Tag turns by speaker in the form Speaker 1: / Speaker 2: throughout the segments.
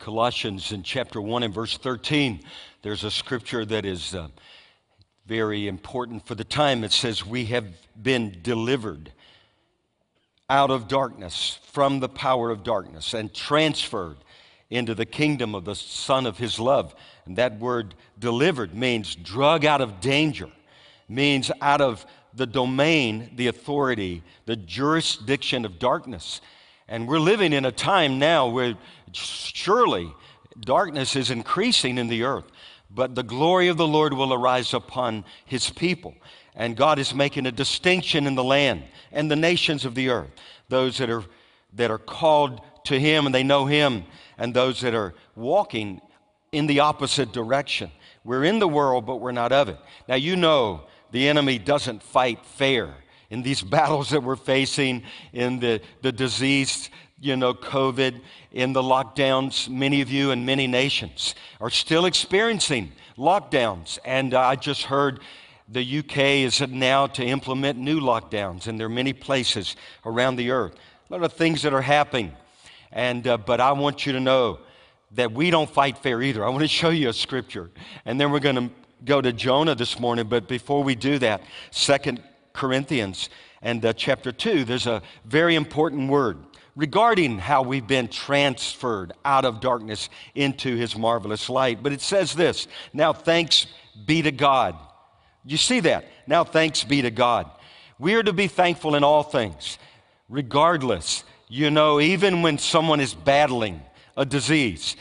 Speaker 1: Colossians, in chapter 1 and verse 13, there's a scripture that is uh, very important for the time. It says, We have been delivered out of darkness, from the power of darkness, and transferred into the kingdom of the Son of His love. And that word delivered means drug out of danger, means out of the domain, the authority, the jurisdiction of darkness. And we're living in a time now where surely darkness is increasing in the earth, but the glory of the Lord will arise upon his people. And God is making a distinction in the land and the nations of the earth. Those that are, that are called to him and they know him, and those that are walking in the opposite direction. We're in the world, but we're not of it. Now, you know the enemy doesn't fight fair in these battles that we're facing, in the, the disease you know, COVID, in the lockdowns, many of you in many nations are still experiencing lockdowns. And I just heard the UK is now to implement new lockdowns, and there are many places around the earth. A lot of things that are happening. And, uh, but I want you to know that we don't fight fair either. I want to show you a scripture. And then we're going to go to Jonah this morning. But before we do that, Second Corinthians and uh, chapter 2, there's a very important word regarding how we've been transferred out of darkness into his marvelous light. But it says this Now thanks be to God. You see that? Now thanks be to God. We are to be thankful in all things, regardless. You know, even when someone is battling a disease,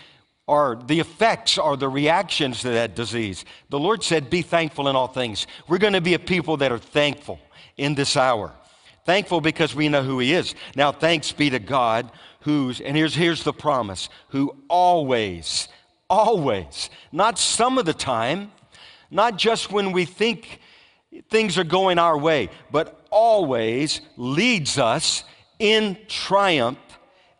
Speaker 1: or the effects or the reactions to that disease. The Lord said, Be thankful in all things. We're going to be a people that are thankful in this hour. Thankful because we know who He is. Now, thanks be to God, who's, and here's, here's the promise, who always, always, not some of the time, not just when we think things are going our way, but always leads us in triumph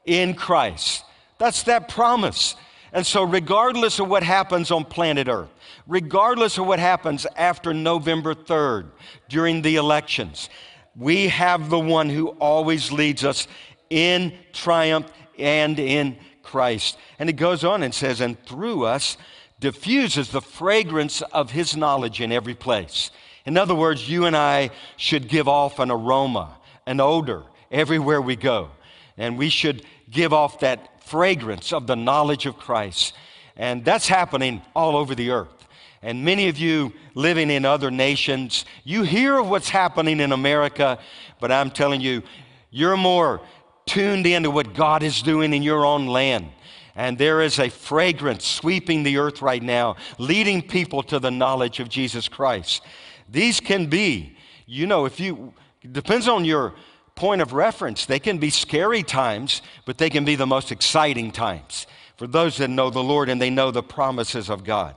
Speaker 1: in Christ. That's that promise. And so, regardless of what happens on planet Earth, regardless of what happens after November 3rd during the elections, we have the one who always leads us in triumph and in Christ. And it goes on and says, and through us diffuses the fragrance of his knowledge in every place. In other words, you and I should give off an aroma, an odor everywhere we go. And we should give off that fragrance of the knowledge of Christ. And that's happening all over the earth. And many of you living in other nations, you hear of what's happening in America, but I'm telling you, you're more tuned into what God is doing in your own land. And there is a fragrance sweeping the earth right now, leading people to the knowledge of Jesus Christ. These can be, you know, if you, depends on your point of reference. They can be scary times, but they can be the most exciting times for those that know the Lord and they know the promises of God,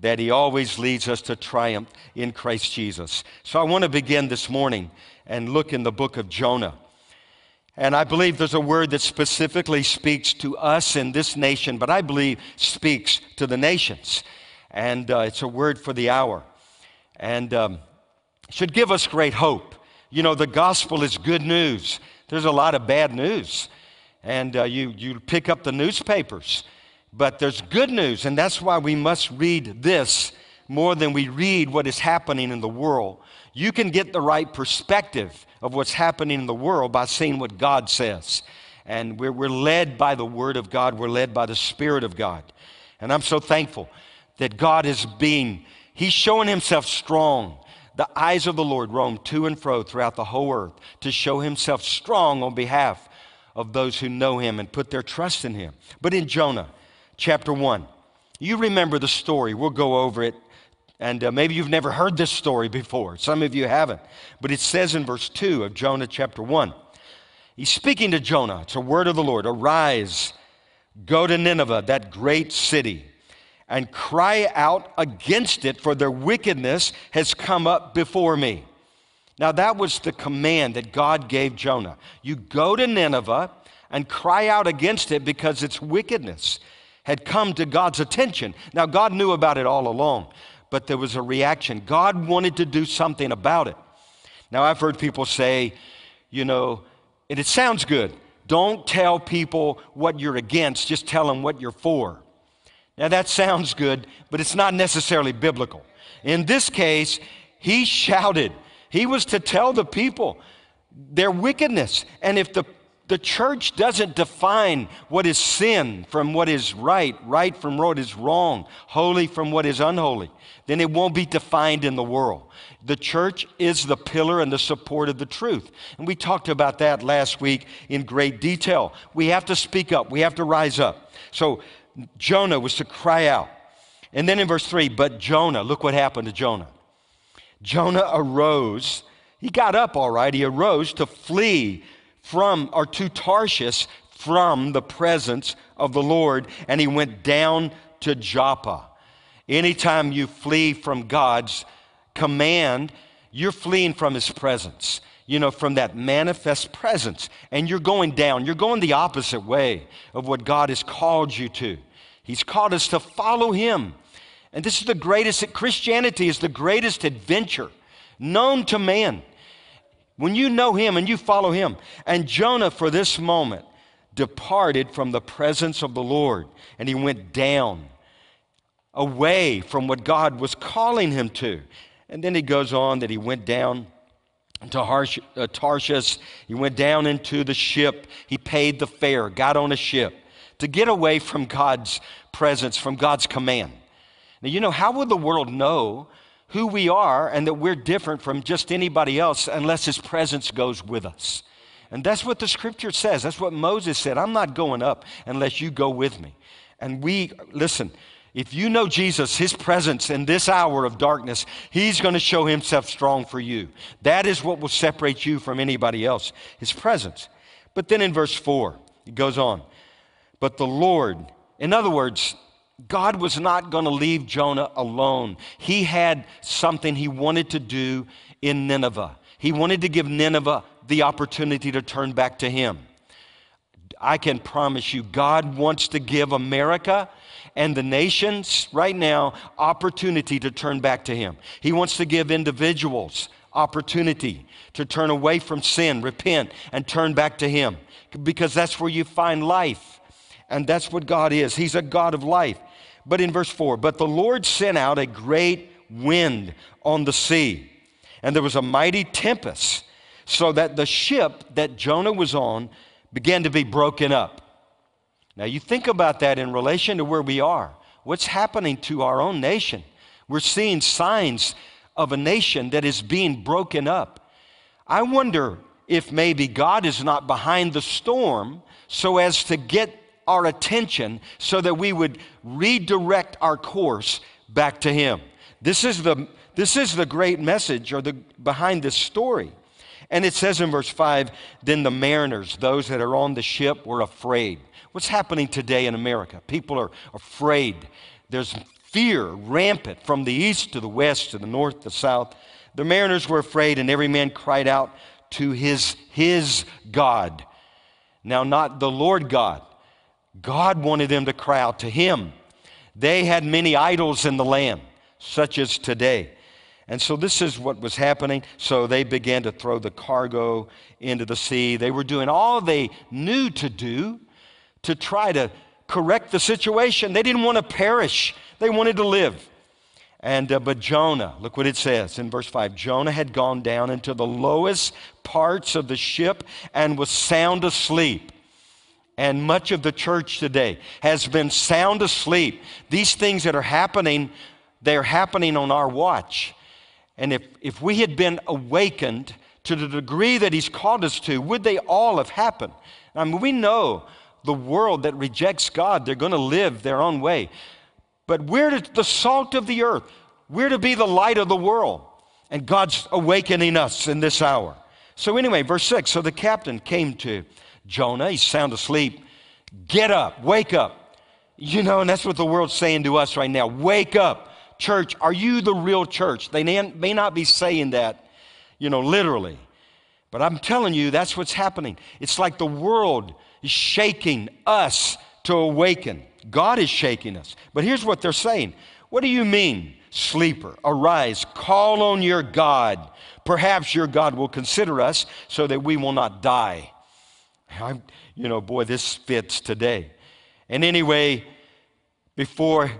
Speaker 1: that He always leads us to triumph in Christ Jesus. So I want to begin this morning and look in the book of Jonah. And I believe there's a word that specifically speaks to us in this nation, but I believe speaks to the nations. And uh, it's a word for the hour. And um, should give us great hope you know, the gospel is good news. There's a lot of bad news. And uh, you, you pick up the newspapers, but there's good news. And that's why we must read this more than we read what is happening in the world. You can get the right perspective of what's happening in the world by seeing what God says. And we're, we're led by the Word of God, we're led by the Spirit of God. And I'm so thankful that God is being, He's showing Himself strong the eyes of the Lord roam to and fro throughout the whole earth to show himself strong on behalf of those who know him and put their trust in him. But in Jonah chapter 1, you remember the story. We'll go over it. And uh, maybe you've never heard this story before. Some of you haven't. But it says in verse 2 of Jonah chapter 1, he's speaking to Jonah. It's a word of the Lord Arise, go to Nineveh, that great city and cry out against it, for their wickedness has come up before me. Now, that was the command that God gave Jonah. You go to Nineveh and cry out against it because its wickedness had come to God's attention. Now, God knew about it all along, but there was a reaction. God wanted to do something about it. Now, I've heard people say, you know, and it sounds good. Don't tell people what you're against, just tell them what you're for. Now that sounds good, but it's not necessarily biblical. In this case, he shouted. He was to tell the people their wickedness. And if the, the church doesn't define what is sin from what is right, right from what is wrong, holy from what is unholy, then it won't be defined in the world. The church is the pillar and the support of the truth. And we talked about that last week in great detail. We have to speak up, we have to rise up. So Jonah was to cry out. And then in verse 3, but Jonah, look what happened to Jonah. Jonah arose. He got up all right. He arose to flee from, or to Tarshish from the presence of the Lord, and he went down to Joppa. Anytime you flee from God's command, you're fleeing from his presence. You know, from that manifest presence. And you're going down. You're going the opposite way of what God has called you to. He's called us to follow Him. And this is the greatest, Christianity is the greatest adventure known to man. When you know Him and you follow Him. And Jonah, for this moment, departed from the presence of the Lord and he went down away from what God was calling him to. And then he goes on that he went down to uh, Tarshish. He went down into the ship. He paid the fare, got on a ship to get away from God's presence, from God's command. Now, you know, how would the world know who we are and that we're different from just anybody else unless His presence goes with us? And that's what the scripture says. That's what Moses said. I'm not going up unless you go with me. And we, listen, if you know Jesus, his presence in this hour of darkness, he's going to show himself strong for you. That is what will separate you from anybody else, his presence. But then in verse 4, it goes on. But the Lord, in other words, God was not going to leave Jonah alone. He had something he wanted to do in Nineveh. He wanted to give Nineveh the opportunity to turn back to him. I can promise you, God wants to give America and the nations right now opportunity to turn back to Him. He wants to give individuals opportunity to turn away from sin, repent, and turn back to Him because that's where you find life. And that's what God is. He's a God of life. But in verse 4, but the Lord sent out a great wind on the sea, and there was a mighty tempest, so that the ship that Jonah was on began to be broken up. Now, you think about that in relation to where we are. What's happening to our own nation? We're seeing signs of a nation that is being broken up. I wonder if maybe God is not behind the storm so as to get our attention so that we would redirect our course back to Him. This is the, this is the great message or the, behind this story. And it says in verse 5 then the mariners, those that are on the ship, were afraid. What's happening today in America? People are afraid. There's fear rampant from the east to the west, to the north, to the south. The mariners were afraid, and every man cried out to his, his God. Now, not the Lord God. God wanted them to cry out to him. They had many idols in the land, such as today. And so this is what was happening. So they began to throw the cargo into the sea. They were doing all they knew to do to try to correct the situation. They didn't want to perish, they wanted to live. And, uh, but Jonah, look what it says in verse 5 Jonah had gone down into the lowest parts of the ship and was sound asleep. And much of the church today has been sound asleep. These things that are happening, they're happening on our watch. And if, if we had been awakened to the degree that He's called us to, would they all have happened? I mean, we know the world that rejects God, they're going to live their own way. But we're the salt of the earth. We're to be the light of the world. And God's awakening us in this hour. So, anyway, verse 6 So the captain came to Jonah. He's sound asleep. Get up, wake up. You know, and that's what the world's saying to us right now. Wake up. Church, are you the real church? They may not be saying that, you know, literally. But I'm telling you, that's what's happening. It's like the world shaking us to awaken. God is shaking us. But here's what they're saying What do you mean, sleeper? Arise, call on your God. Perhaps your God will consider us so that we will not die. I, you know, boy, this fits today. And anyway, before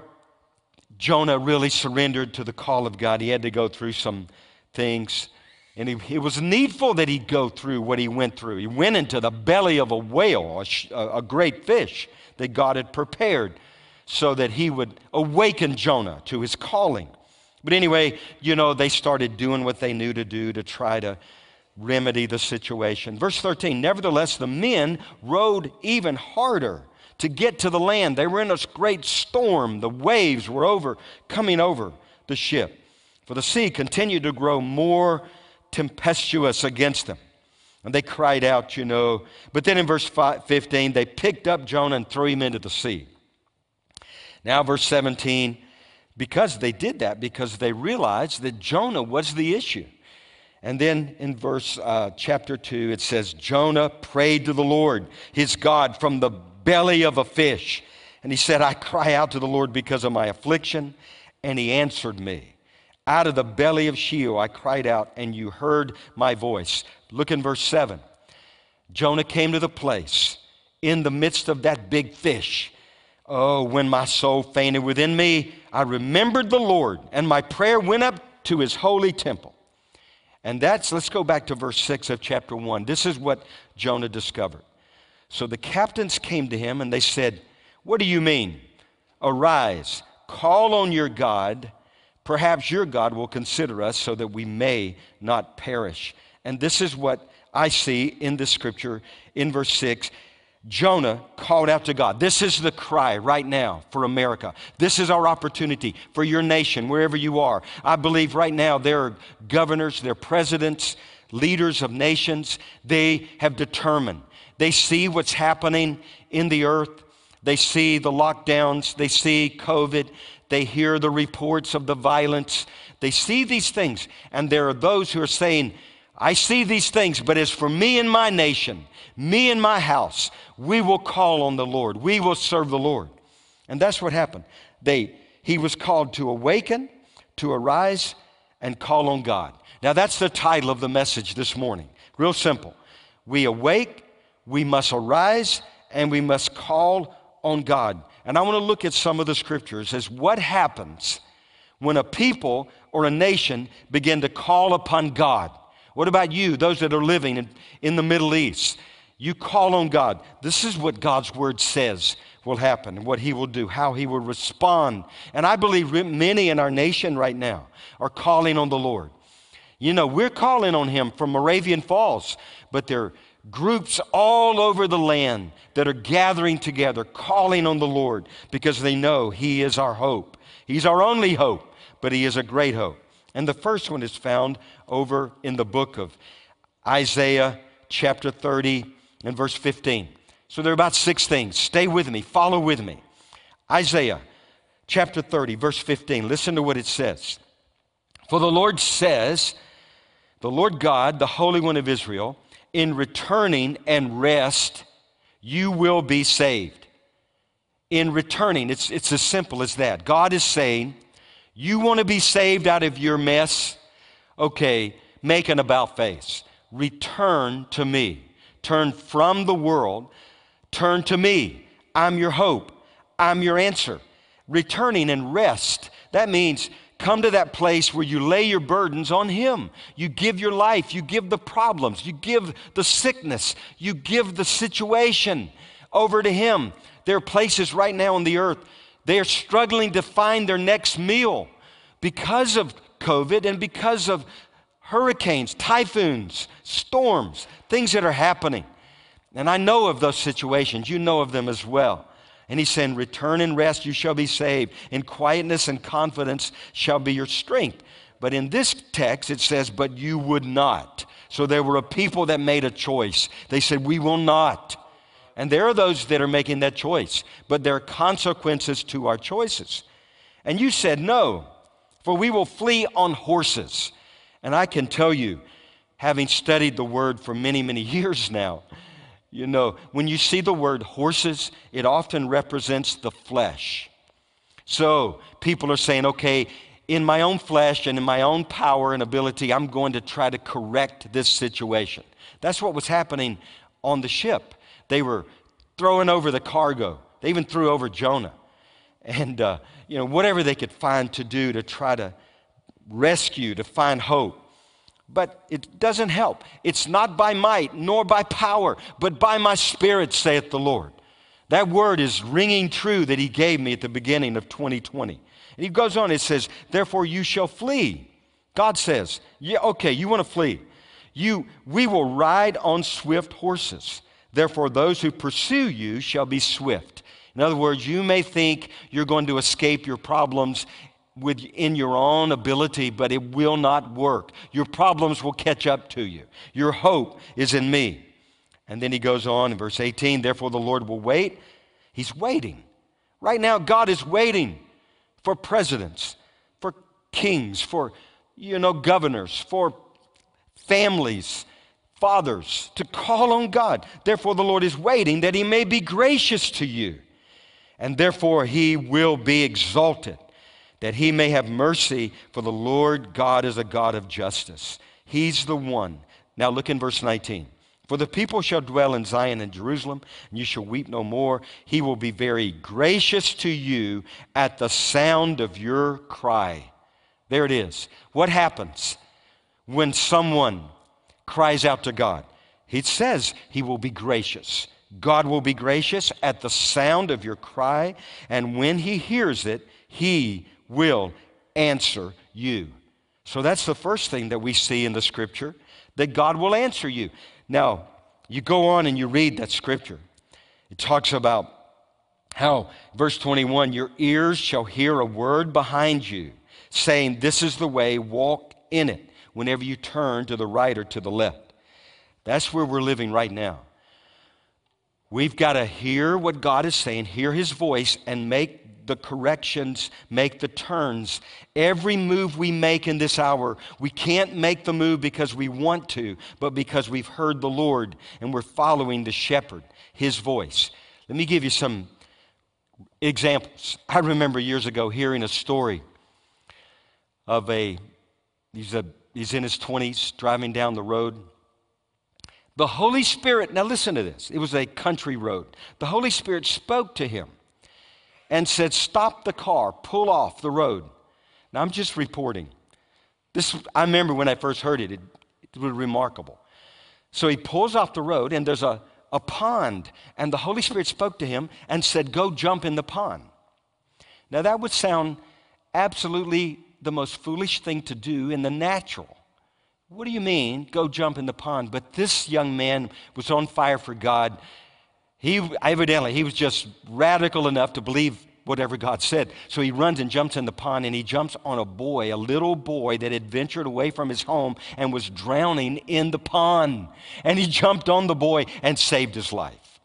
Speaker 1: Jonah really surrendered to the call of God, he had to go through some things. And he, it was needful that he go through what he went through. He went into the belly of a whale, a, a great fish that God had prepared so that he would awaken Jonah to his calling. But anyway, you know, they started doing what they knew to do to try to remedy the situation. Verse 13 Nevertheless, the men rowed even harder to get to the land. They were in a great storm. The waves were over, coming over the ship. For the sea continued to grow more tempestuous against them. And they cried out, you know. But then in verse 15, they picked up Jonah and threw him into the sea. Now, verse 17, because they did that, because they realized that Jonah was the issue. And then in verse uh, chapter 2, it says, Jonah prayed to the Lord, his God, from the belly of a fish. And he said, I cry out to the Lord because of my affliction, and he answered me. Out of the belly of Sheol I cried out, and you heard my voice. Look in verse 7. Jonah came to the place in the midst of that big fish. Oh, when my soul fainted within me, I remembered the Lord, and my prayer went up to his holy temple. And that's, let's go back to verse 6 of chapter 1. This is what Jonah discovered. So the captains came to him and they said, What do you mean? Arise, call on your God. Perhaps your God will consider us so that we may not perish. And this is what I see in the scripture in verse 6. Jonah called out to God. This is the cry right now for America. This is our opportunity for your nation, wherever you are. I believe right now there are governors, there are presidents, leaders of nations. They have determined. They see what's happening in the earth. They see the lockdowns. They see COVID. They hear the reports of the violence. They see these things. And there are those who are saying, I see these things, but as for me and my nation, me and my house, we will call on the Lord. We will serve the Lord. And that's what happened. They, he was called to awaken, to arise, and call on God. Now, that's the title of the message this morning. Real simple. We awake, we must arise, and we must call on God. And I want to look at some of the scriptures as what happens when a people or a nation begin to call upon God. What about you, those that are living in, in the Middle East? You call on God. This is what God's word says will happen, what He will do, how He will respond. And I believe many in our nation right now are calling on the Lord. You know, we're calling on Him from Moravian Falls, but there are groups all over the land that are gathering together, calling on the Lord because they know He is our hope. He's our only hope, but He is a great hope. And the first one is found over in the book of Isaiah, chapter 30 and verse 15. So there are about six things. Stay with me, follow with me. Isaiah chapter 30, verse 15. Listen to what it says. For the Lord says, the Lord God, the Holy One of Israel, in returning and rest, you will be saved. In returning, it's, it's as simple as that. God is saying, You want to be saved out of your mess? Okay, make an about face. Return to me. Turn from the world, turn to me. I'm your hope, I'm your answer. Returning and rest. That means come to that place where you lay your burdens on Him. You give your life, you give the problems, you give the sickness, you give the situation over to Him. There are places right now on the earth, they are struggling to find their next meal because of COVID and because of hurricanes, typhoons, storms, things that are happening. And I know of those situations. You know of them as well. And he's saying, Return and rest, you shall be saved. In quietness and confidence shall be your strength. But in this text, it says, But you would not. So there were a people that made a choice. They said, We will not. And there are those that are making that choice. But there are consequences to our choices. And you said, No, for we will flee on horses. And I can tell you, having studied the word for many, many years now, you know, when you see the word horses, it often represents the flesh. So people are saying, okay, in my own flesh and in my own power and ability, I'm going to try to correct this situation. That's what was happening on the ship. They were throwing over the cargo, they even threw over Jonah. And, uh, you know, whatever they could find to do to try to rescue, to find hope. But it doesn't help. It's not by might nor by power, but by my spirit, saith the Lord. That word is ringing true that he gave me at the beginning of 2020. And he goes on, it says, Therefore you shall flee. God says, Yeah, okay, you want to flee. You, we will ride on swift horses. Therefore, those who pursue you shall be swift. In other words, you may think you're going to escape your problems within your own ability, but it will not work. Your problems will catch up to you. Your hope is in me. And then he goes on in verse 18, therefore the Lord will wait. He's waiting. Right now, God is waiting for presidents, for kings, for you know, governors, for families, fathers, to call on God. Therefore, the Lord is waiting that he may be gracious to you, and therefore he will be exalted, that he may have mercy, for the Lord God is a God of justice. He's the one. Now, look in verse 19. For the people shall dwell in Zion and Jerusalem, and you shall weep no more. He will be very gracious to you at the sound of your cry. There it is. What happens when someone cries out to God? He says he will be gracious. God will be gracious at the sound of your cry, and when he hears it, he will answer you. So that's the first thing that we see in the scripture that God will answer you. Now, you go on and you read that scripture. It talks about how, verse 21, your ears shall hear a word behind you saying, This is the way, walk in it, whenever you turn to the right or to the left. That's where we're living right now. We've got to hear what God is saying, hear His voice, and make the corrections, make the turns. Every move we make in this hour, we can't make the move because we want to, but because we've heard the Lord and we're following the shepherd, his voice. Let me give you some examples. I remember years ago hearing a story of a he's a he's in his 20s driving down the road the holy spirit now listen to this it was a country road the holy spirit spoke to him and said, Stop the car, pull off the road. Now, I'm just reporting. This, I remember when I first heard it, it, it was remarkable. So he pulls off the road, and there's a, a pond, and the Holy Spirit spoke to him and said, Go jump in the pond. Now, that would sound absolutely the most foolish thing to do in the natural. What do you mean, go jump in the pond? But this young man was on fire for God he evidently he was just radical enough to believe whatever God said. So he runs and jumps in the pond and he jumps on a boy, a little boy that had ventured away from his home and was drowning in the pond. And he jumped on the boy and saved his life.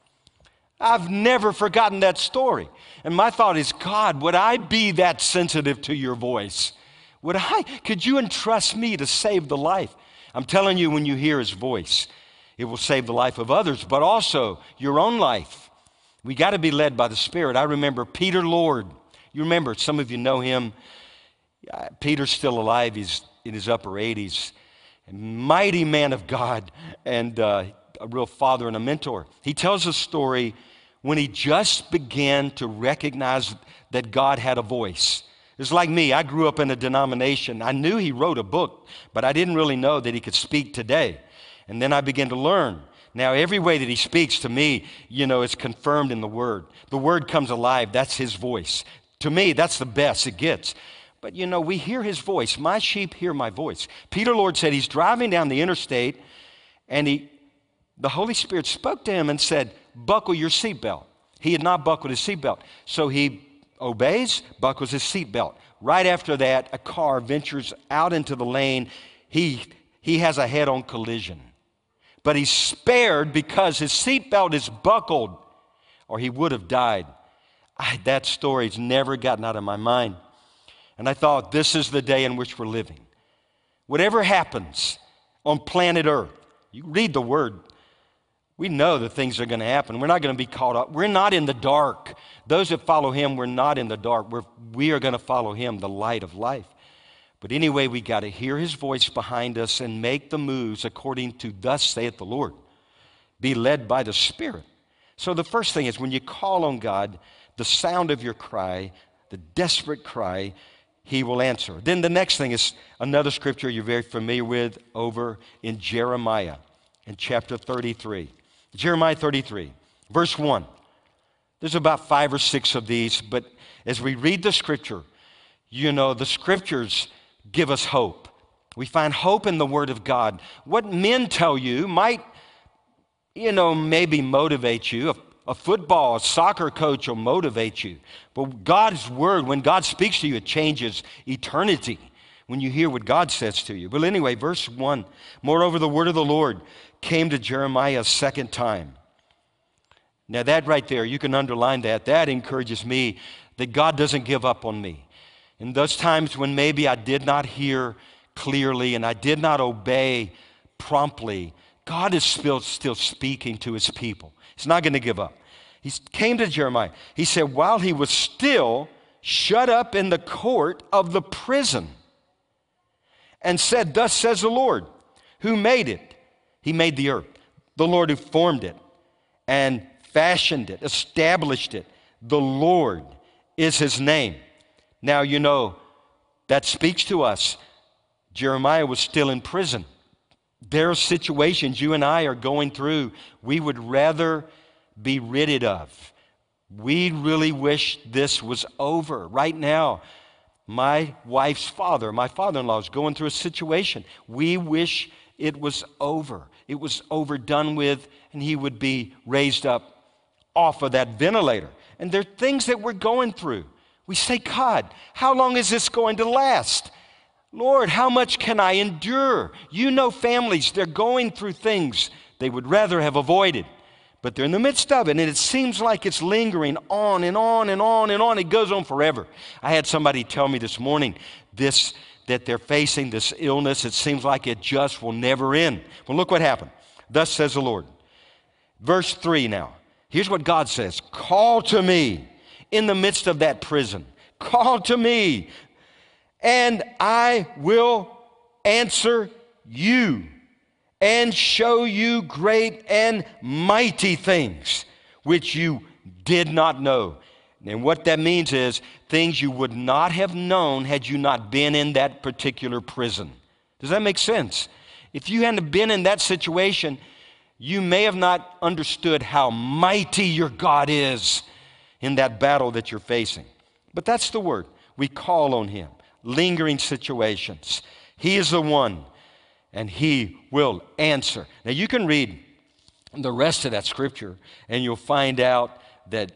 Speaker 1: I've never forgotten that story. And my thought is, God, would I be that sensitive to your voice? Would I? Could you entrust me to save the life? I'm telling you, when you hear his voice, it will save the life of others, but also your own life. We got to be led by the Spirit. I remember Peter Lord. You remember, some of you know him. Peter's still alive, he's in his upper 80s. A mighty man of God and uh, a real father and a mentor. He tells a story when he just began to recognize that God had a voice. It's like me. I grew up in a denomination. I knew he wrote a book, but I didn't really know that he could speak today. And then I began to learn. Now, every way that he speaks to me, you know, it's confirmed in the word. The word comes alive. That's his voice. To me, that's the best it gets. But, you know, we hear his voice. My sheep hear my voice. Peter Lord said he's driving down the interstate and he, the Holy Spirit spoke to him and said, Buckle your seatbelt. He had not buckled his seatbelt. So he obeys, buckles his seatbelt. Right after that, a car ventures out into the lane. He, he has a head on collision but he's spared because his seatbelt is buckled, or he would have died. I, that story's never gotten out of my mind. And I thought, this is the day in which we're living. Whatever happens on planet Earth, you read the word, we know that things are going to happen. We're not going to be caught up. We're not in the dark. Those that follow him, we're not in the dark. We're, we are going to follow him, the light of life. But anyway, we got to hear his voice behind us and make the moves according to thus saith the Lord. Be led by the Spirit. So the first thing is when you call on God, the sound of your cry, the desperate cry, he will answer. Then the next thing is another scripture you're very familiar with over in Jeremiah in chapter 33. Jeremiah 33, verse 1. There's about five or six of these, but as we read the scripture, you know, the scriptures give us hope. We find hope in the Word of God. What men tell you might, you know, maybe motivate you. A, a football, a soccer coach will motivate you. But God's Word, when God speaks to you, it changes eternity when you hear what God says to you. But anyway, verse 1 Moreover, the Word of the Lord came to Jeremiah a second time. Now, that right there, you can underline that. That encourages me that God doesn't give up on me. In those times when maybe I did not hear clearly and I did not obey promptly, God is still, still speaking to his people. He's not going to give up. He came to Jeremiah. He said, while he was still shut up in the court of the prison, and said, Thus says the Lord, who made it? He made the earth, the Lord who formed it and fashioned it, established it. The Lord is his name. Now, you know, that speaks to us. Jeremiah was still in prison. There are situations you and I are going through we would rather be rid of. We really wish this was over. Right now, my wife's father, my father in law, is going through a situation. We wish it was over. It was overdone with, and he would be raised up off of that ventilator. And there are things that we're going through. We say, God, how long is this going to last? Lord, how much can I endure? You know families, they're going through things they would rather have avoided, but they're in the midst of it, and it seems like it's lingering on and on and on and on. It goes on forever. I had somebody tell me this morning this that they're facing this illness. It seems like it just will never end. Well, look what happened. Thus says the Lord. Verse 3 now. Here's what God says Call to me in the midst of that prison. Call to me, and I will answer you and show you great and mighty things which you did not know. And what that means is things you would not have known had you not been in that particular prison. Does that make sense? If you hadn't been in that situation, you may have not understood how mighty your God is in that battle that you're facing. But that's the word. We call on Him. Lingering situations. He is the one, and He will answer. Now, you can read the rest of that scripture, and you'll find out that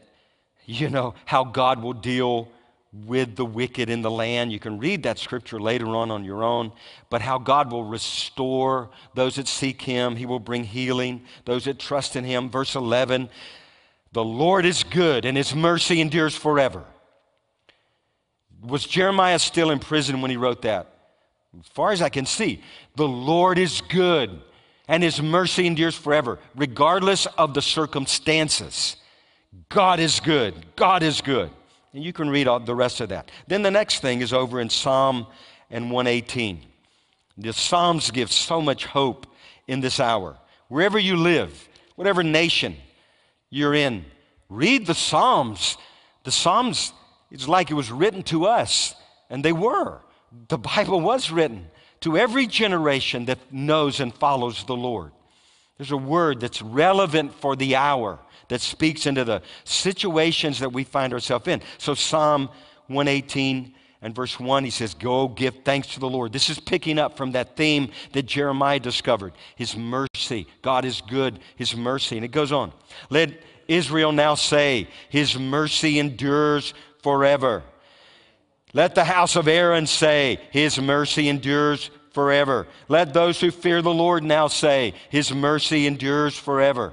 Speaker 1: you know, how God will deal with the wicked in the land. You can read that scripture later on on your own, but how God will restore those that seek Him. He will bring healing, those that trust in Him. Verse 11 The Lord is good, and His mercy endures forever. Was Jeremiah still in prison when he wrote that? As far as I can see, the Lord is good, and His mercy endures forever, regardless of the circumstances. God is good. God is good. And you can read all the rest of that. Then the next thing is over in Psalm and 118. The Psalms give so much hope in this hour. Wherever you live, whatever nation you're in, read the Psalms. The Psalms, it's like it was written to us, and they were. The Bible was written to every generation that knows and follows the Lord. There's a word that's relevant for the hour that speaks into the situations that we find ourselves in. So, Psalm 118 and verse 1, he says, Go give thanks to the Lord. This is picking up from that theme that Jeremiah discovered His mercy. God is good, His mercy. And it goes on. Let Israel now say, His mercy endures forever. Let the house of Aaron say, His mercy endures forever. Let those who fear the Lord now say, His mercy endures forever.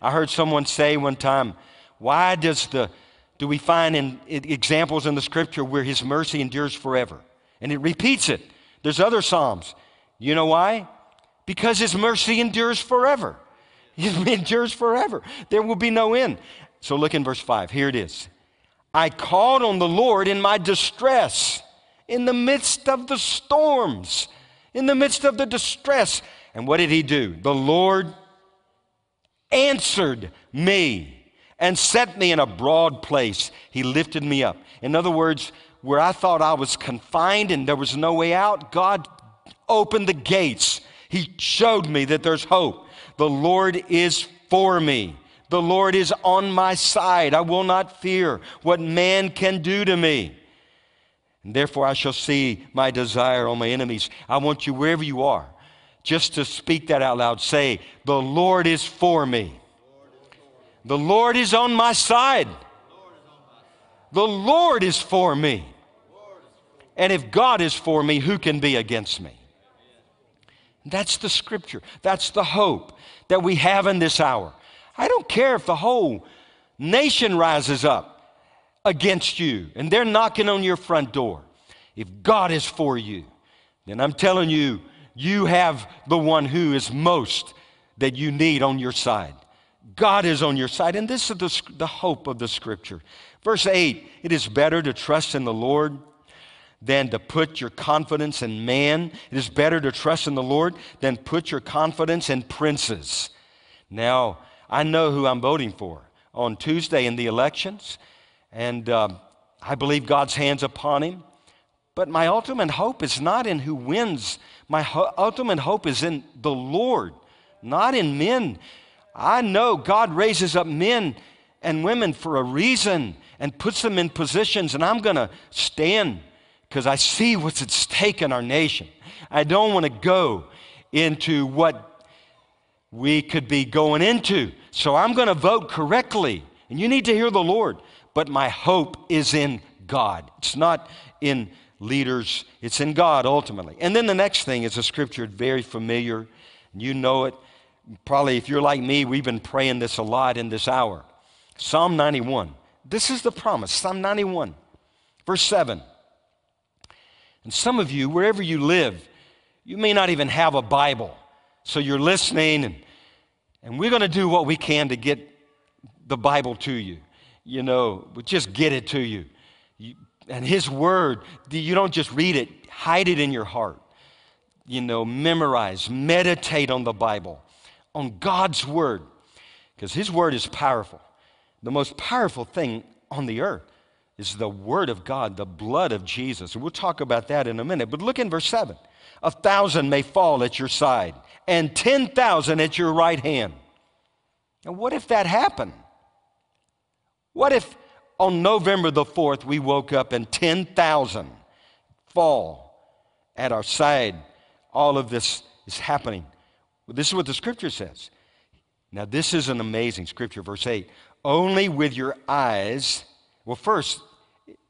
Speaker 1: I heard someone say one time, why does the do we find in, examples in the scripture where his mercy endures forever? And it repeats it. There's other psalms. You know why? Because his mercy endures forever. It endures forever. There will be no end. So look in verse 5. Here it is. I called on the Lord in my distress, in the midst of the storms, in the midst of the distress. And what did he do? The Lord answered me and set me in a broad place. He lifted me up. In other words, where I thought I was confined and there was no way out, God opened the gates. He showed me that there's hope. The Lord is for me. The Lord is on my side. I will not fear what man can do to me. And therefore, I shall see my desire on my enemies. I want you, wherever you are, just to speak that out loud. Say, The Lord is for me. The Lord is on my side. The Lord is for me. And if God is for me, who can be against me? That's the scripture. That's the hope that we have in this hour. I don't care if the whole nation rises up against you and they're knocking on your front door. If God is for you, then I'm telling you, you have the one who is most that you need on your side. God is on your side. And this is the, the hope of the scripture. Verse 8 it is better to trust in the Lord than to put your confidence in man. It is better to trust in the Lord than put your confidence in princes. Now, I know who I'm voting for on Tuesday in the elections, and uh, I believe God's hands upon him. But my ultimate hope is not in who wins. My ho- ultimate hope is in the Lord, not in men. I know God raises up men and women for a reason and puts them in positions, and I'm going to stand because I see what's at stake in our nation. I don't want to go into what we could be going into. So I'm going to vote correctly. And you need to hear the Lord. But my hope is in God. It's not in leaders, it's in God ultimately. And then the next thing is a scripture very familiar. You know it. Probably if you're like me, we've been praying this a lot in this hour. Psalm 91. This is the promise. Psalm 91, verse 7. And some of you, wherever you live, you may not even have a Bible. So you're listening, and, and we're going to do what we can to get the Bible to you. You know, just get it to you. you. And His Word, you don't just read it, hide it in your heart. You know, memorize, meditate on the Bible, on God's Word, because His Word is powerful. The most powerful thing on the earth is the Word of God, the blood of Jesus. And We'll talk about that in a minute. But look in verse 7. A thousand may fall at your side, and 10,000 at your right hand. And what if that happened? What if on November the 4th we woke up and 10,000 fall at our side? All of this is happening. Well, this is what the scripture says. Now, this is an amazing scripture, verse 8. Only with your eyes well, first,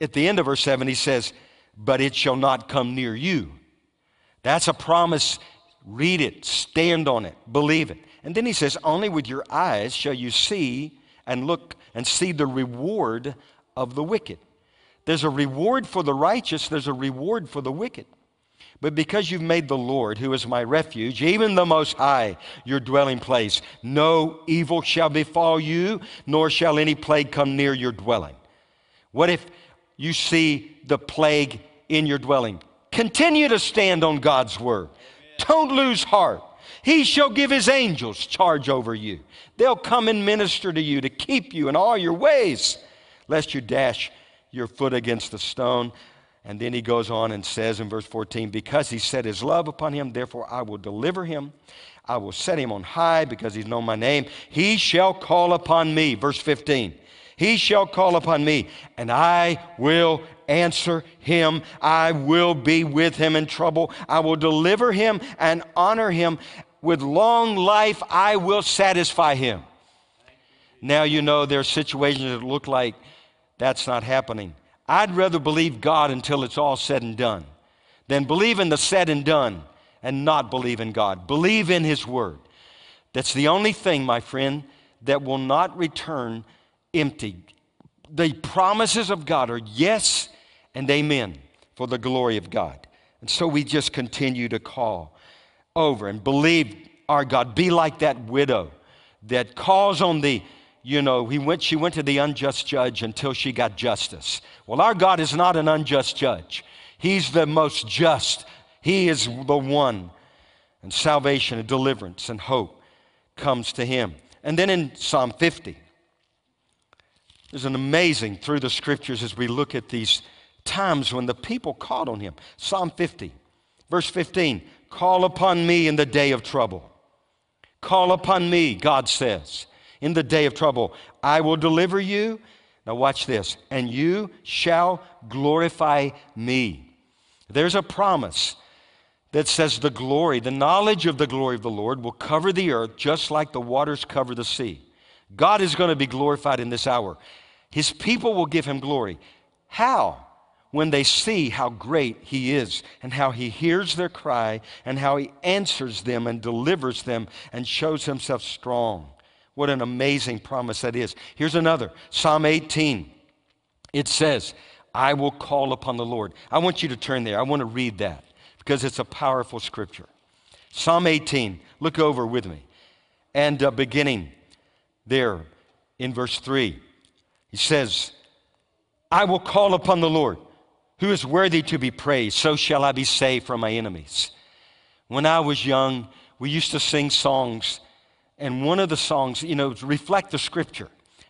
Speaker 1: at the end of verse 7, he says, But it shall not come near you. That's a promise. Read it, stand on it, believe it. And then he says, Only with your eyes shall you see and look and see the reward of the wicked. There's a reward for the righteous, there's a reward for the wicked. But because you've made the Lord, who is my refuge, even the Most High, your dwelling place, no evil shall befall you, nor shall any plague come near your dwelling. What if you see the plague in your dwelling? Continue to stand on God's word. Don't lose heart. He shall give his angels charge over you. They'll come and minister to you to keep you in all your ways, lest you dash your foot against the stone. And then he goes on and says in verse 14, Because he set his love upon him, therefore I will deliver him. I will set him on high because he's known my name. He shall call upon me. Verse 15. He shall call upon me, and I will answer him. I will be with him in trouble. I will deliver him and honor him. With long life, I will satisfy him. Now you know there are situations that look like that's not happening. I'd rather believe God until it's all said and done than believe in the said and done and not believe in God. Believe in His Word. That's the only thing, my friend, that will not return empty. The promises of God are yes and amen for the glory of God. And so we just continue to call over and believe our God. Be like that widow that calls on the, you know, he went, she went to the unjust judge until she got justice. Well, our God is not an unjust judge, He's the most just. He is the one. And salvation and deliverance and hope comes to Him. And then in Psalm 50, there's an amazing through the scriptures as we look at these times when the people called on him. Psalm 50, verse 15 Call upon me in the day of trouble. Call upon me, God says, in the day of trouble. I will deliver you. Now, watch this. And you shall glorify me. There's a promise that says the glory, the knowledge of the glory of the Lord will cover the earth just like the waters cover the sea. God is going to be glorified in this hour. His people will give him glory. How? When they see how great he is and how he hears their cry and how he answers them and delivers them and shows himself strong. What an amazing promise that is. Here's another Psalm 18. It says, I will call upon the Lord. I want you to turn there. I want to read that because it's a powerful scripture. Psalm 18, look over with me. And uh, beginning there in verse 3, he says, I will call upon the Lord, who is worthy to be praised. So shall I be saved from my enemies. When I was young, we used to sing songs, and one of the songs, you know, reflect the scripture.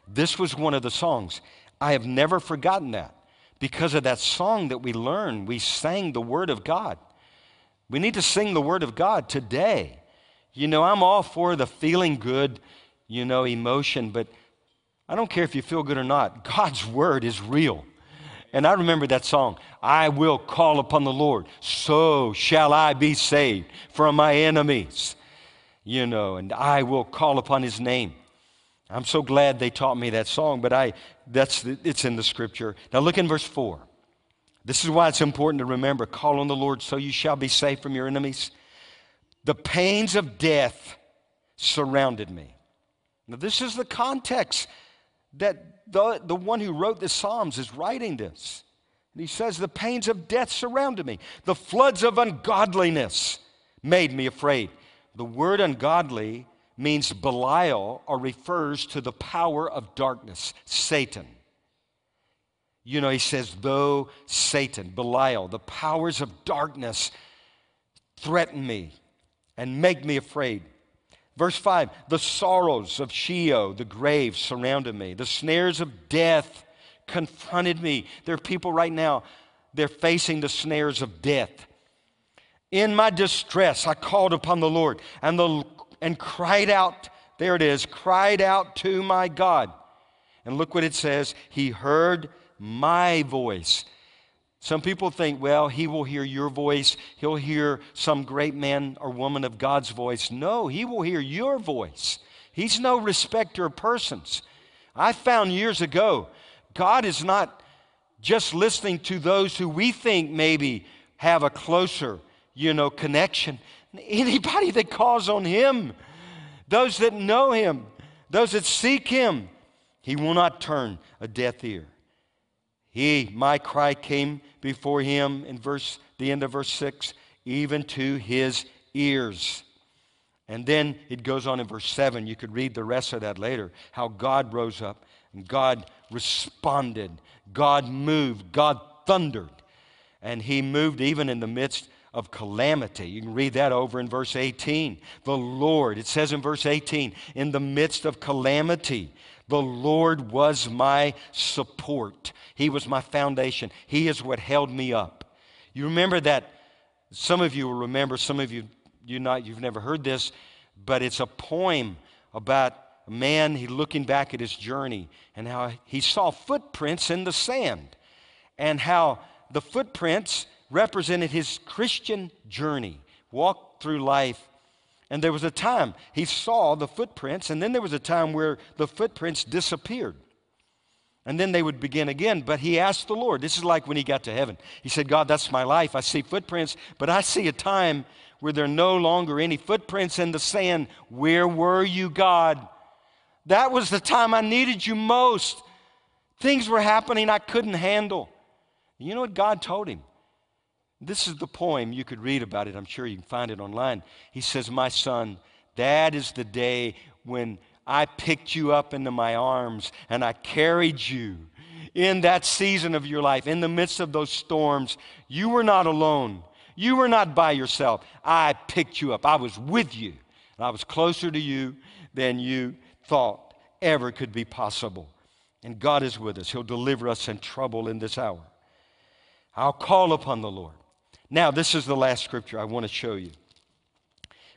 Speaker 1: This was one of the songs. I have never forgotten that. Because of that song that we learned, we sang the Word of God. We need to sing the Word of God today. You know, I'm all for the feeling good, you know, emotion, but I don't care if you feel good or not. God's Word is real. And I remember that song, I will call upon the Lord, so shall I be saved from my enemies. You know, and I will call upon his name. I'm so glad they taught me that song, but I that's it's in the scripture. Now look in verse 4. This is why it's important to remember call on the Lord so you shall be safe from your enemies. The pains of death surrounded me. Now, this is the context that the, the one who wrote the Psalms is writing this. And he says, The pains of death surrounded me, the floods of ungodliness made me afraid. The word ungodly means Belial or refers to the power of darkness, Satan. You know, he says, though Satan, Belial, the powers of darkness threaten me and make me afraid. Verse 5 The sorrows of Sheol, the grave, surrounded me. The snares of death confronted me. There are people right now, they're facing the snares of death. In my distress, I called upon the Lord, and the and cried out, there it is, cried out to my God. And look what it says He heard my voice. Some people think, well, he will hear your voice. He'll hear some great man or woman of God's voice. No, he will hear your voice. He's no respecter of persons. I found years ago, God is not just listening to those who we think maybe have a closer, you know, connection. Anybody that calls on Him, those that know Him, those that seek Him, He will not turn a deaf ear. He, my cry came before Him in verse, the end of verse 6, even to His ears. And then it goes on in verse 7. You could read the rest of that later. How God rose up and God responded. God moved. God thundered. And He moved even in the midst of calamity. You can read that over in verse 18. The Lord, it says in verse 18, in the midst of calamity, the Lord was my support. He was my foundation. He is what held me up. You remember that? Some of you will remember, some of you, you not, you've never heard this, but it's a poem about a man he looking back at his journey and how he saw footprints in the sand and how the footprints represented his Christian journey, walked through life. And there was a time he saw the footprints, and then there was a time where the footprints disappeared. And then they would begin again. But he asked the Lord, this is like when he got to heaven. He said, God, that's my life. I see footprints, but I see a time where there are no longer any footprints in the sand. Where were you, God? That was the time I needed you most. Things were happening I couldn't handle. You know what God told him? This is the poem. You could read about it. I'm sure you can find it online. He says, My son, that is the day when I picked you up into my arms and I carried you in that season of your life, in the midst of those storms. You were not alone. You were not by yourself. I picked you up. I was with you. And I was closer to you than you thought ever could be possible. And God is with us. He'll deliver us in trouble in this hour. I'll call upon the Lord. Now, this is the last scripture I want to show you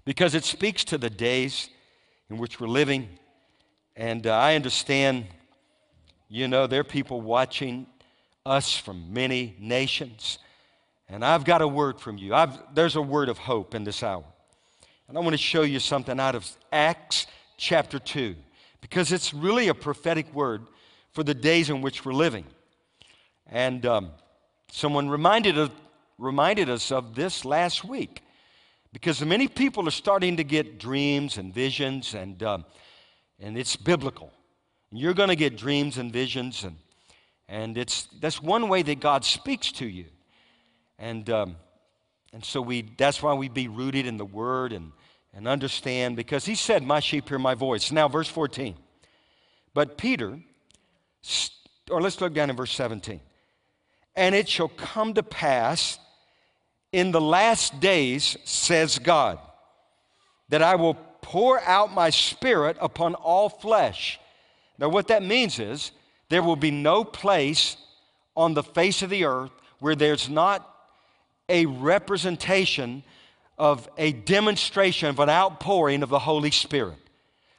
Speaker 1: because it speaks to the days in which we're living. And uh, I understand, you know, there are people watching us from many nations. And I've got a word from you. I've, there's a word of hope in this hour. And I want to show you something out of Acts chapter 2 because it's really a prophetic word for the days in which we're living. And um, someone reminded reminded us of this last week because many people are starting to get dreams and visions, and, uh, and it's biblical. You're going to get dreams and visions, and, and it's, that's one way that God speaks to you. And um, And so we, that's why we be rooted in the word and, and understand, because he said, My sheep hear my voice. Now, verse 14. But Peter, or let's look down in verse 17. And it shall come to pass in the last days, says God, that I will pour out my spirit upon all flesh. Now, what that means is there will be no place on the face of the earth where there's not a representation of a demonstration of an outpouring of the Holy Spirit.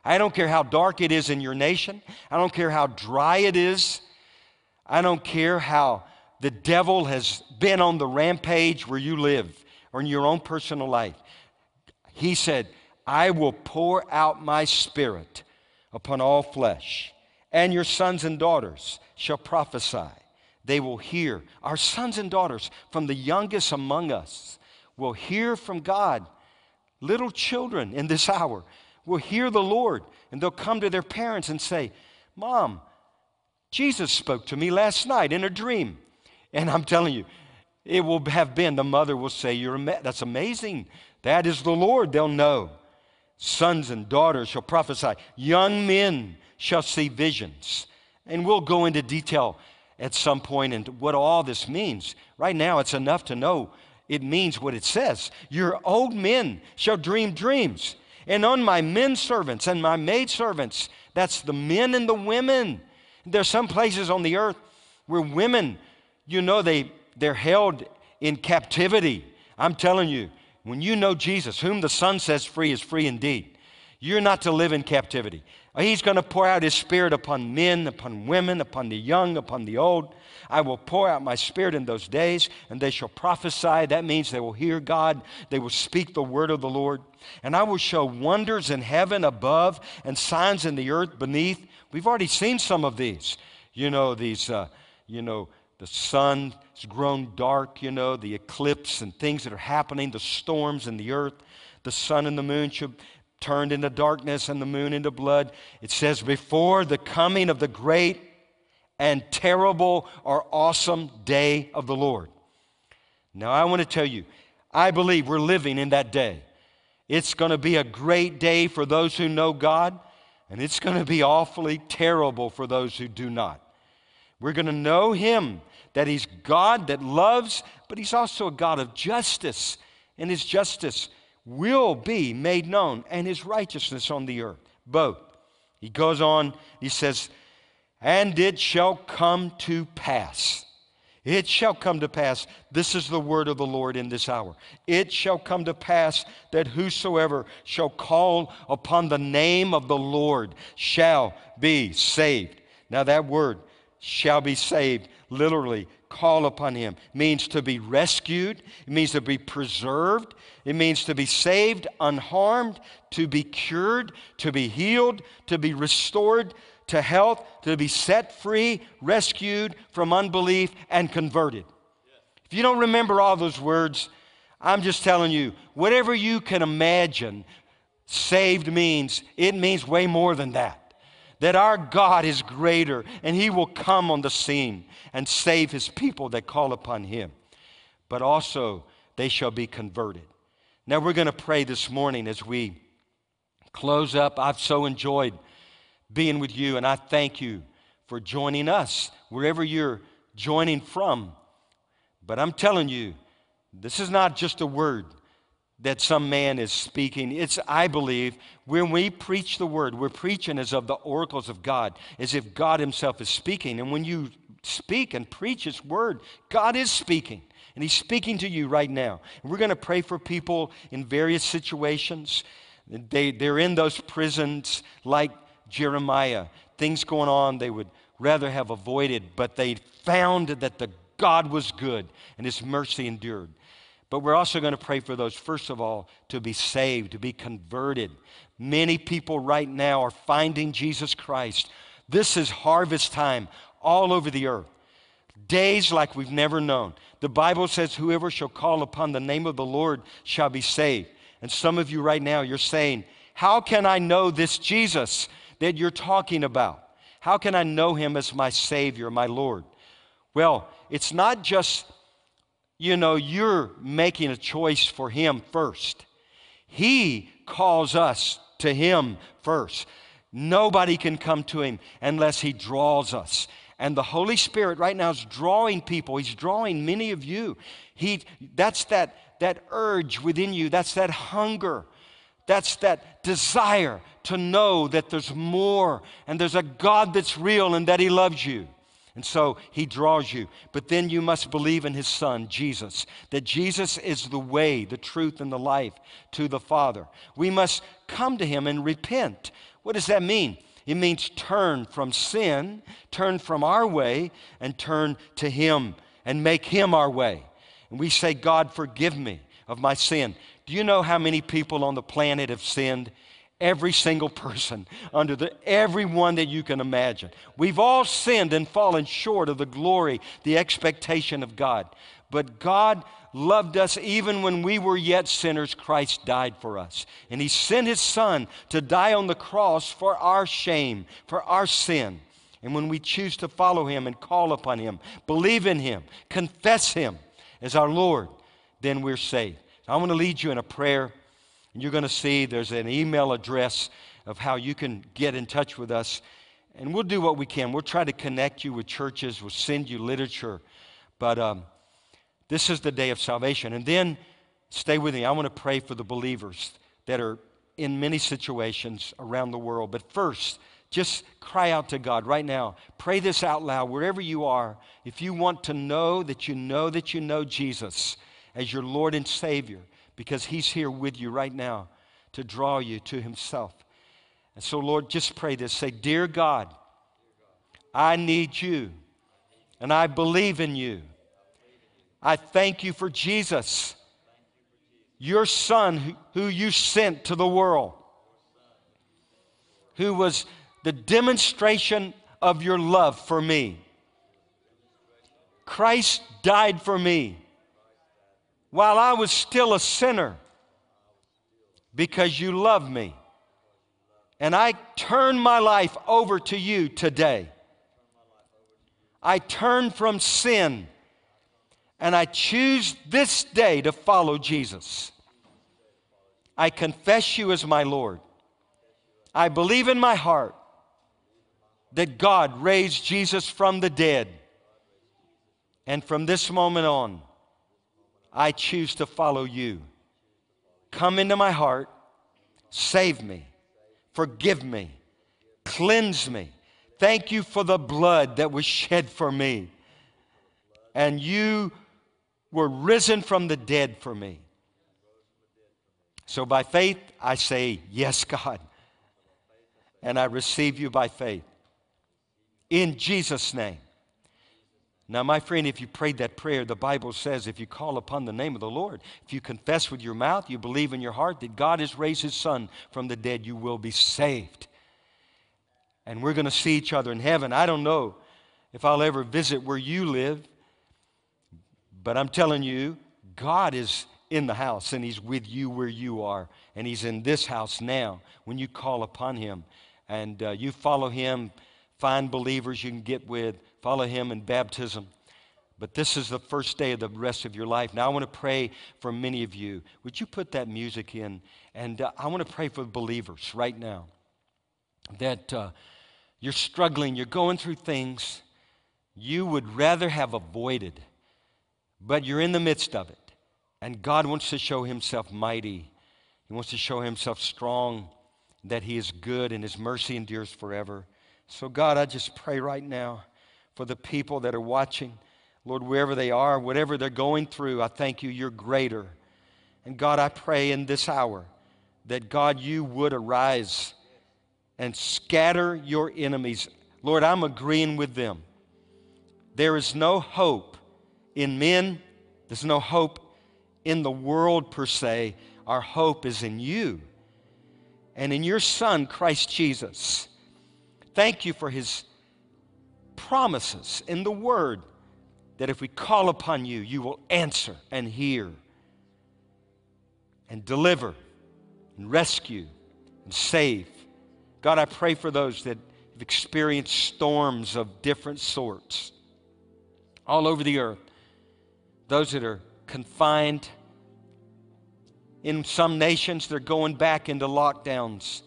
Speaker 1: I don't care how dark it is in your nation, I don't care how dry it is, I don't care how the devil has been on the rampage where you live or in your own personal life. He said, I will pour out my spirit upon all flesh, and your sons and daughters shall prophesy. They will hear. Our sons and daughters, from the youngest among us, will hear from God. Little children in this hour will hear the Lord, and they'll come to their parents and say, Mom, Jesus spoke to me last night in a dream. And I'm telling you, it will have been, the mother will say, You're ama- That's amazing. That is the Lord. They'll know. Sons and daughters shall prophesy. Young men shall see visions. And we'll go into detail at some and what all this means. Right now, it's enough to know it means what it says. Your old men shall dream dreams. And on my men servants and my maid servants, that's the men and the women. There's some places on the earth where women you know they, they're held in captivity. I'm telling you, when you know Jesus, whom the Son sets free is free indeed, you're not to live in captivity. He's going to pour out His Spirit upon men, upon women, upon the young, upon the old. I will pour out my Spirit in those days, and they shall prophesy. That means they will hear God, they will speak the word of the Lord. And I will show wonders in heaven above and signs in the earth beneath. We've already seen some of these. You know, these, uh, you know, the sun has grown dark, you know, the eclipse and things that are happening, the storms in the earth. The sun and the moon should turned into darkness and the moon into blood. It says, before the coming of the great and terrible or awesome day of the Lord. Now, I want to tell you, I believe we're living in that day. It's going to be a great day for those who know God, and it's going to be awfully terrible for those who do not. We're going to know Him that He's God that loves, but He's also a God of justice. And His justice will be made known, and His righteousness on the earth. Both. He goes on, He says, And it shall come to pass. It shall come to pass. This is the word of the Lord in this hour. It shall come to pass that whosoever shall call upon the name of the Lord shall be saved. Now, that word, shall be saved, literally, call upon him, means to be rescued, it means to be preserved, it means to be saved unharmed, to be cured, to be healed, to be restored to health, to be set free, rescued from unbelief, and converted. If you don't remember all those words, I'm just telling you, whatever you can imagine saved means, it means way more than that that our God is greater and He will come on the scene and save His people that call upon Him. But also, they shall be converted. Now, we're going to pray this morning as we close up. I've so enjoyed being with you, and I thank you for joining us wherever you're joining from. But I'm telling you, this is not just a word that some man is speaking. It's, I believe, when we preach the word, we're preaching as of the oracles of God, as if God Himself is speaking. And when you speak and preach His word, God is speaking. And He's speaking to you right now. And we're going to pray for people in various situations. They, they're in those prisons like Jeremiah, things going on they would rather have avoided, but they found that the God was good and His mercy endured. But we're also going to pray for those, first of all, to be saved, to be converted. Many people right now are finding Jesus Christ. This is harvest time all over the earth. Days like we've never known. The Bible says, Whoever shall call upon the name of the Lord shall be saved. And some of you right now, you're saying, How can I know this Jesus that you're talking about? How can I know him as my Savior, my Lord? Well, it's not just you know, you're making a choice for Him first. He calls us to Him first. Nobody can come to Him unless He draws us. And the Holy Spirit right now is drawing people. He's drawing many of you. He, that's that, that urge within you. That's that hunger. That's that desire to know that there's more and there's a God that's real and that He loves you. And so he draws you. But then you must believe in his son, Jesus, that Jesus is the way, the truth, and the life to the Father. We must come to him and repent. What does that mean? It means turn from sin, turn from our way, and turn to him and make him our way. And we say, God, forgive me of my sin. Do you know how many people on the planet have sinned? Every single person, under the everyone that you can imagine. We've all sinned and fallen short of the glory, the expectation of God. But God loved us even when we were yet sinners. Christ died for us. And He sent His Son to die on the cross for our shame, for our sin. And when we choose to follow Him and call upon Him, believe in Him, confess Him as our Lord, then we're saved. I want to lead you in a prayer. And you're going to see there's an email address of how you can get in touch with us. And we'll do what we can. We'll try to connect you with churches, we'll send you literature. But um, this is the day of salvation. And then stay with me. I want to pray for the believers that are in many situations around the world. But first, just cry out to God right now. Pray this out loud wherever you are. If you want to know that you know that you know Jesus as your Lord and Savior, because He's here with you right now to draw you to Himself. And so, Lord, just pray this. Say, Dear God, I need you, and I believe in you. I thank you for Jesus, your Son, who you sent to the world, who was the demonstration of your love for me. Christ died for me while I was still a sinner because you love me. And I turn my life over to you today. I turn from sin and I choose this day to follow Jesus. I confess you as my Lord. I believe in my heart that God raised Jesus from the dead. And from this moment on, I choose to follow you. Come into my heart, save me, forgive me, cleanse me. Thank you for the blood that was shed for me. And you were risen from the dead for me. So by faith, I say, Yes, God. And I receive you by faith. In Jesus' name. Now, my friend, if you prayed that prayer, the Bible says if you call upon the name of the Lord, if you confess with your mouth, you believe in your heart that God has raised his son from the dead, you will be saved. And we're going to see each other in heaven. I don't know if I'll ever visit where you live, but I'm telling you, God is in the house and he's with you where you are. And he's in this house now when you call upon him and uh, you follow him, find believers you can get with follow him in baptism. But this is the first day of the rest of your life. Now, I want to pray for many of you. Would you put that music in? And uh, I want to pray for believers right now that uh, you're struggling, you're going through things you would rather have avoided, but you're in the midst of it. And God wants to show himself mighty, He wants to show himself strong, that He is good and His mercy endures forever. So, God, I just pray right now for the people that are watching. Lord, wherever they are, whatever they're going through, I thank you, you're greater. And God, I pray in this hour that God, you would arise and scatter your enemies. Lord, I'm agreeing with them. There is no hope in men, there's no hope in the world per se. Our hope is in you and in your Son, Christ Jesus. Thank you for his promises in the Word that if we call upon you, you will answer and hear and deliver and rescue and save. God, I pray for those that have experienced storms of different sorts all over the earth. Those that are confined. In some nations, they're going back into lockdowns.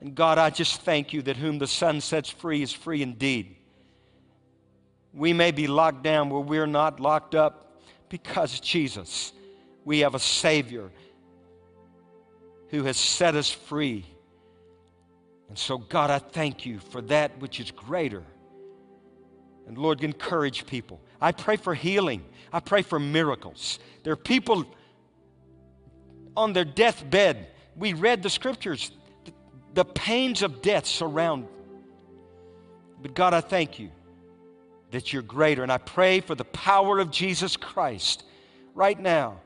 Speaker 1: And God, I just thank you that whom the Son sets free is free indeed. We may be locked down where we're not locked up because Jesus, we have a Savior who has set us free. And so, God, I thank you for that which is greater. And Lord, encourage people. I pray for healing. I pray for miracles. There are people on their deathbed. We read the scriptures. The pains of death surround. But God, I thank you that you're greater. And I pray for the power of Jesus Christ right now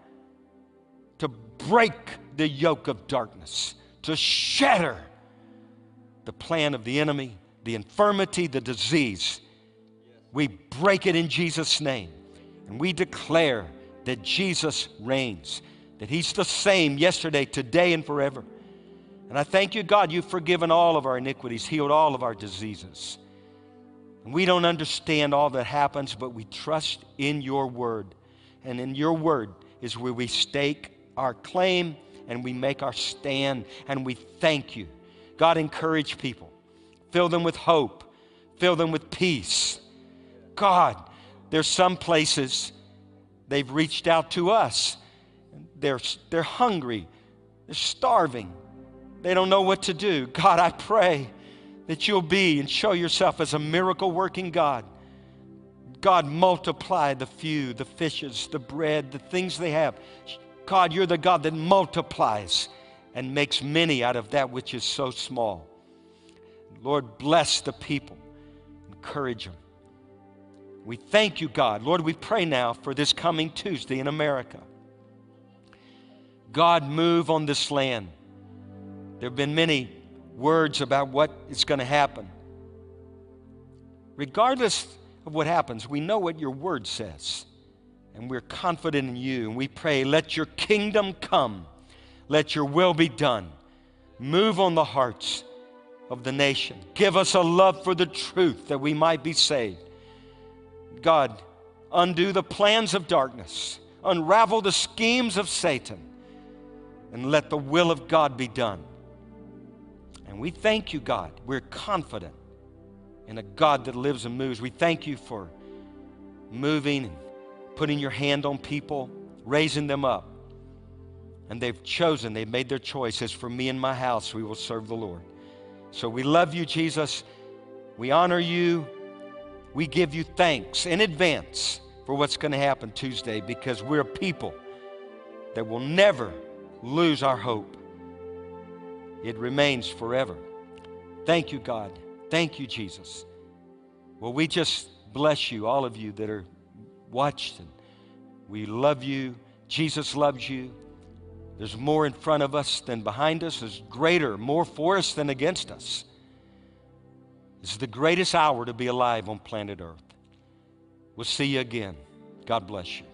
Speaker 1: to break the yoke of darkness, to shatter the plan of the enemy, the infirmity, the disease. We break it in Jesus' name. And we declare that Jesus reigns, that He's the same yesterday, today, and forever. And I thank you, God, you've forgiven all of our iniquities, healed all of our diseases. And we don't understand all that happens, but we trust in your word. And in your word is where we stake our claim and we make our stand and we thank you. God, encourage people, fill them with hope, fill them with peace. God, there's some places they've reached out to us. They're, they're hungry, they're starving, they don't know what to do. God, I pray that you'll be and show yourself as a miracle working God. God, multiply the few, the fishes, the bread, the things they have. God, you're the God that multiplies and makes many out of that which is so small. Lord, bless the people, encourage them. We thank you, God. Lord, we pray now for this coming Tuesday in America. God, move on this land. There have been many words about what is going to happen. Regardless of what happens, we know what your word says. And we're confident in you. And we pray, let your kingdom come. Let your will be done. Move on the hearts of the nation. Give us a love for the truth that we might be saved. God, undo the plans of darkness, unravel the schemes of Satan, and let the will of God be done. And we thank you, God. We're confident in a God that lives and moves. We thank you for moving and putting your hand on people, raising them up. And they've chosen, they've made their choice. As for me and my house, we will serve the Lord. So we love you, Jesus. We honor you. We give you thanks in advance for what's going to happen Tuesday because we're a people that will never lose our hope it remains forever. Thank you, God. Thank you, Jesus. Well, we just bless you, all of you that are watching. We love you. Jesus loves you. There's more in front of us than behind us. There's greater, more for us than against us. This is the greatest hour to be alive on planet Earth. We'll see you again. God bless you.